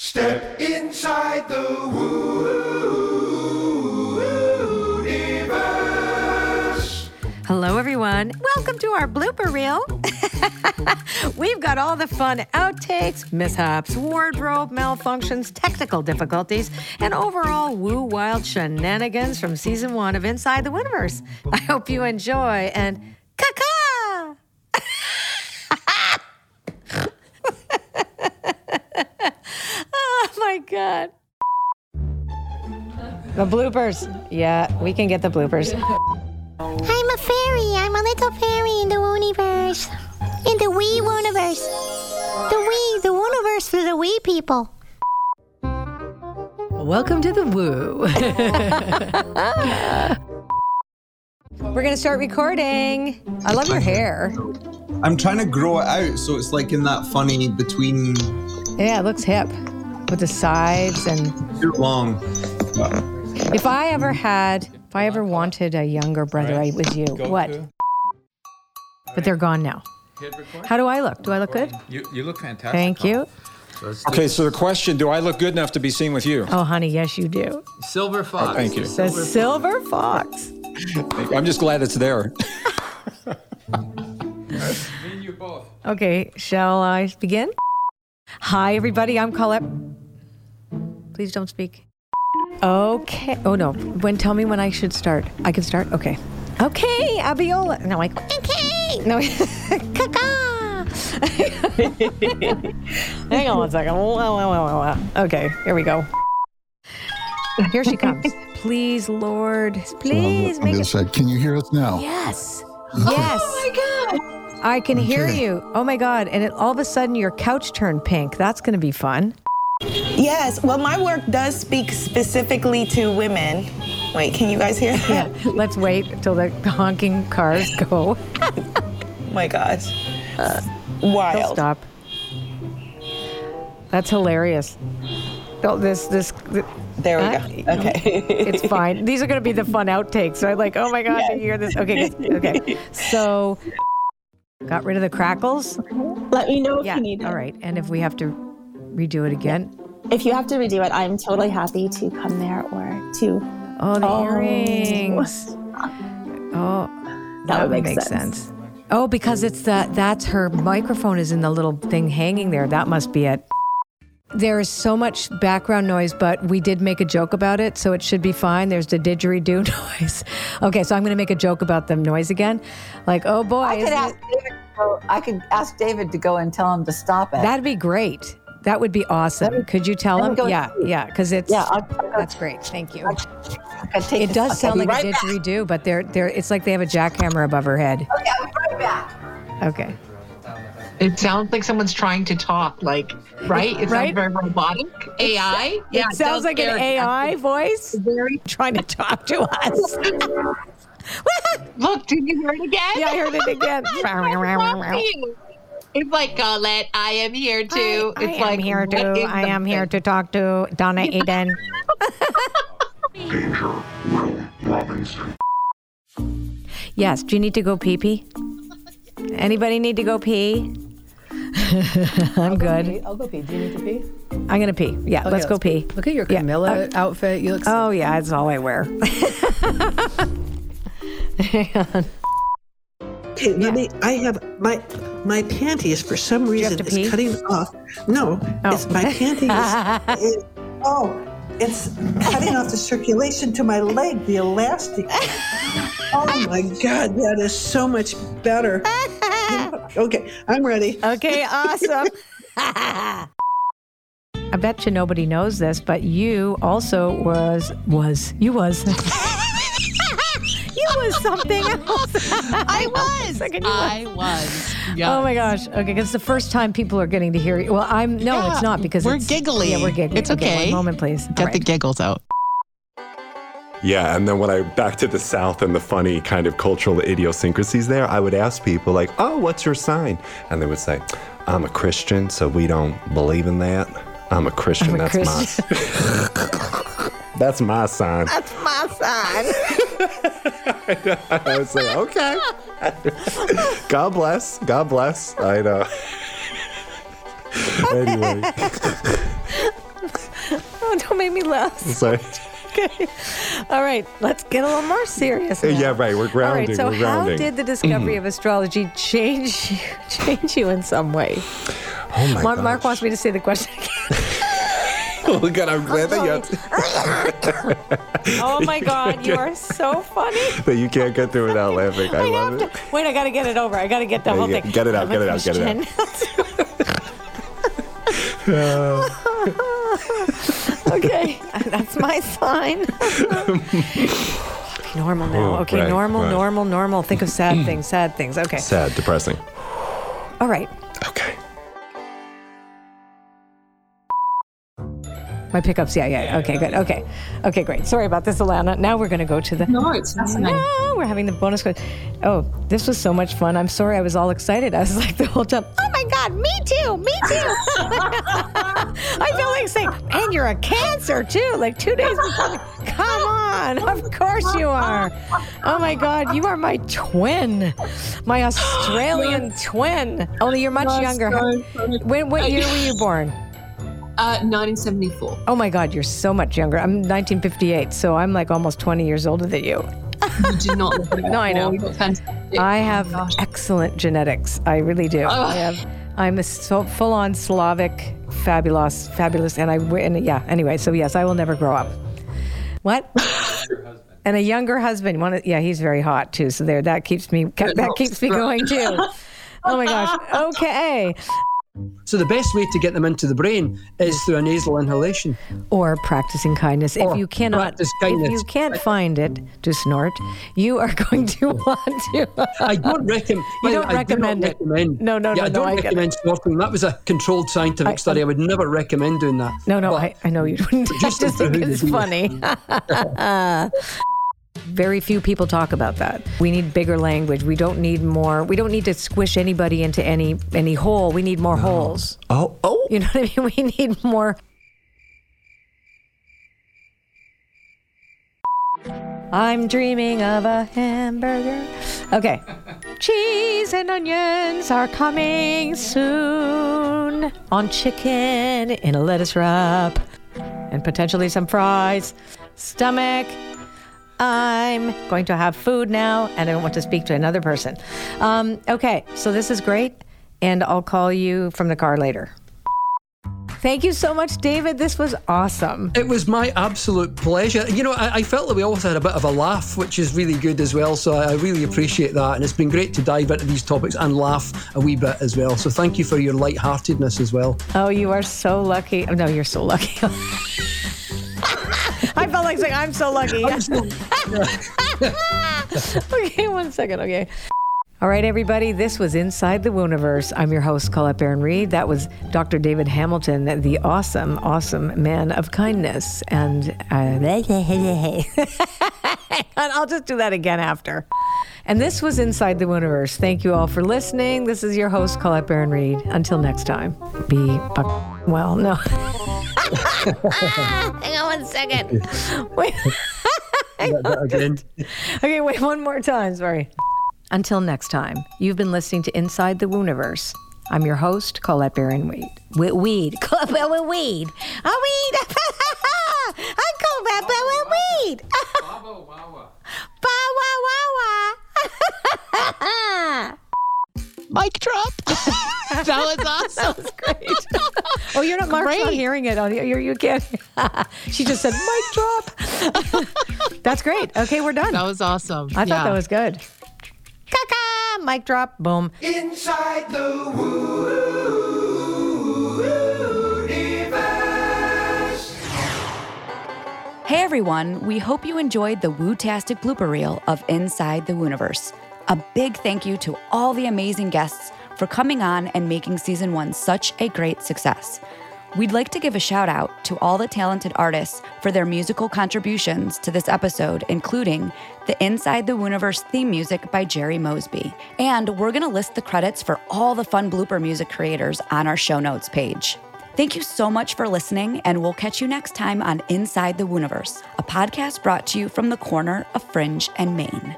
Step inside the Wooniverse. Hello, everyone. Welcome to our blooper reel. We've got all the fun outtakes, mishaps, wardrobe malfunctions, technical difficulties, and overall woo wild shenanigans from season one of Inside the Wooniverse. I hope you enjoy and! oh my God. The bloopers. Yeah, we can get the bloopers. I'm a fairy. I'm a little fairy in the universe. In the wee universe. The wee, the universe for the wee people. Welcome to the woo. We're going to start recording. I love your hair. I'm trying to grow it out so it's like in that funny between Yeah, it looks hip with the sides. And too long. if I ever had, if I ever wanted a younger brother, I was you. What? But they're gone now. How do I look? Do I look good? You, you look fantastic. Thank you. Okay, so the question: Do I look good enough to be seen with you? Oh, honey, yes, you do. Silver oh, fox. thank you. The silver fox. I'm just glad it's there. Me and you both. Okay, shall I begin? Hi, everybody. I'm Colette. Please don't speak. Okay. Oh no. When tell me when I should start. I can start. Okay. Okay, Abiola. No, like okay. No, caca. Hang on one second. Okay, here we go. Here she comes. Please, Lord, please on make the other it. side. Can you hear us now? Yes. Yes. Oh my god. I can hear you. Oh my god. And it, all of a sudden your couch turned pink. That's going to be fun. Yes. Well, my work does speak specifically to women. Wait, can you guys hear that? Yeah. Let's wait till the honking cars go. Oh my gosh. They'll Wild. stop. That's hilarious. Oh, this this th- There we Uh, go. Okay. it's fine. These are going to be the fun outtakes. I'm Like, oh my god, Yes. can you hear this? Okay, okay. So, got rid of the crackles. Let me know if Yeah. you need it. All right. And if we have to redo it again, If you have to redo it, I'm totally happy to come there or to. Oh, the Oh. earrings. Oh, that, would make make sense. sense. Oh, because it's the that's her microphone is in the little thing hanging there. That must be it. There is so much background noise, but we did make a joke about it, so it should be fine. There's the didgeridoo noise. Okay, so I'm going to make a joke about the noise again. Like, oh boy, I could ask David. Go, I could ask David to go and tell him to stop it. that'd be great. That would be awesome. Could you tell let me him? go Yeah, see. yeah, because it's yeah, I'll, I'll that's great. Thank you. I could take It does okay, sound like be a right back. but they're they're it's like they have a jackhammer above her head. Okay, I'll be right back. Okay. It sounds like someone's trying to talk, like, right? It Right? sounds very robotic. AI? Yeah. It sounds like an AI voice Very. trying to talk to us. Look, did you hear it again? yeah, I heard it again. It's like Colette, I am here too. I, it's I like am here what to. I the am here to talk to Donna Eden. yes. Do you need to go pee pee? Anybody need to go pee? I'm good. I'll go pee. Do you need to pee? I'm gonna pee. Yeah, let's go pee. Look at your Yeah, Camilla uh, outfit. You look. So Oh yeah, that's all I wear. Hang on. Okay, let me. I have my my panties for some reason is cutting off. No, Oh. it's my panties. is- oh, it's cutting off the circulation to my leg. The elastic. oh my God, that is so much better. okay, I'm ready. Okay, awesome. I bet you nobody knows this, but you also was was you was was something else. I was. Second you I was. Yeah. Oh my gosh. Okay, because it's the first time people are getting to hear you. Well, I'm no, Yeah, it's not because we're it's, giggly. Yeah, we're giggly. It's okay. One moment, please. All Get the giggles out. Yeah, and then when I back to the South and the funny kind of cultural idiosyncrasies there, I would ask people like, "Oh, what's your sign?" And they would say, "I'm a Christian, so we don't believe in that. I'm a Christian. I'm a that's my that's my sign." That's my sign. I was like, "Okay, God bless, God bless." I know. anyway, oh, don't make me laugh. Sorry. Okay. All right, let's get a little more serious. now. Yeah, right. We're All grounding. right. So, we're how grounding. did the discovery mm-hmm. of astrology change you, change you in some way? oh my Mark, Mark wants me to say the question again. Oh God, I'm glad that you, Oh my God, you are so funny. that you can't get through without laughing. I, I love have it. to, wait, I got to get it over. I got to get the Yeah, whole yeah, thing. get it out, get it out, get it out. okay, that's my sign. okay, normal now. Oh, Okay, right, normal, right. normal, normal. Think of sad things, sad things. Okay. Sad, depressing. All right. My pickups, yeah, yeah. Okay, good. Okay. Okay, great. Sorry about this, Alana. Now we're going to go to the. No, it's fascinating. No, we're having the bonus question. Oh, this was so much fun. I'm sorry I was all excited. I was like the whole time, oh my God, me too, me too. I feel like saying, and you're a cancer too, like two days before. Come on, of course you are. Oh my God, you are my twin, my Australian twin. Only you're much younger. When, what year were you born? Uh, 1974. Oh my God, you're so much younger. I'm 1958, so I'm like almost 20 years older than you. You do not look like No, I know. You look fantastic. I Oh have gosh. excellent genetics. I really do. Oh. I have. I'm a so full-on Slavic, fabulous, fabulous, and I and yeah. Anyway, so yes, I will never grow up. What? and a younger husband. One, of- yeah, he's very hot too. So there, that keeps me that keeps me going too. Oh my gosh. Okay. So the best way to get them into the brain is through a nasal inhalation. Or practicing kindness. If you cannot, if you can't find it to snort, you are going to want to. I don't recommend. You don't I do recommend it. recommend. No, no, yeah, no, I don't I get recommend snorting. That was a controlled scientific I- study. I would never recommend doing that. No, no, But I, I know you wouldn't. I just just think it's funny. Very few people talk about that. We need bigger language. We don't need more. We don't need to squish anybody into any any hole. We need more holes. Oh, oh. You know what I mean? We need more. I'm dreaming of a hamburger. Okay. Cheese and onions are coming soon on chicken in a lettuce wrap and potentially some fries. Stomach. I'm going to have food now and I don't want to speak to another person. Um, okay, so this is great and I'll call you from the car later. Thank you so much, David. This was awesome. It was my absolute pleasure. You know, I, I felt that we also had a bit of a laugh, which is really good as well. So I, really appreciate that. And it's been great to dive into these topics and laugh a wee bit as well. So thank you for your lightheartedness as well. Oh, you are so lucky. Oh, no, you're so lucky. Like I'm so lucky. okay, one second. Okay. All right, everybody, this was Inside the Wooniverse. I'm your host, Colette Baron Reid. That was Dr. David Hamilton, the awesome, awesome man of kindness. And uh, I'll just do that again after. And this was Inside the Wooniverse. Thank you all for listening. This is your host, Colette Baron Reid. Until next time, be buck- well, no. Hang on one second. Wait. Again. Okay, wait one more time. Sorry. Until next time, you've been listening to Inside the Wooniverse. I'm your host, Colette Baron Weed. We- Weed. Colette Baron Weed. A weed. I'm Colette Baron Weed. Wawa, wawa. Ba wa wa wa. Mic drop. that was awesome. That was great. Oh, you're not Mark's not Great. hearing it on you. You can't. she just said mic drop. That's great. Okay, we're done. That was awesome. I thought that was good. Caca, mic drop, boom. Inside the Wooniverse. Hey everyone, we hope you enjoyed the Woo-tastic blooper reel of Inside the Wooniverse. A big thank you to all the amazing guests for coming on and making season one such a great success. We'd like to give a shout out to all the talented artists for their musical contributions to this episode, including the Inside the Wooniverse theme music by Gerry Mosby. And we're going to list the credits for all the fun blooper music creators on our show notes page. Thank you so much for listening, and we'll catch you next time on Inside the Wooniverse, a podcast brought to you from the corner of Fringe and Main.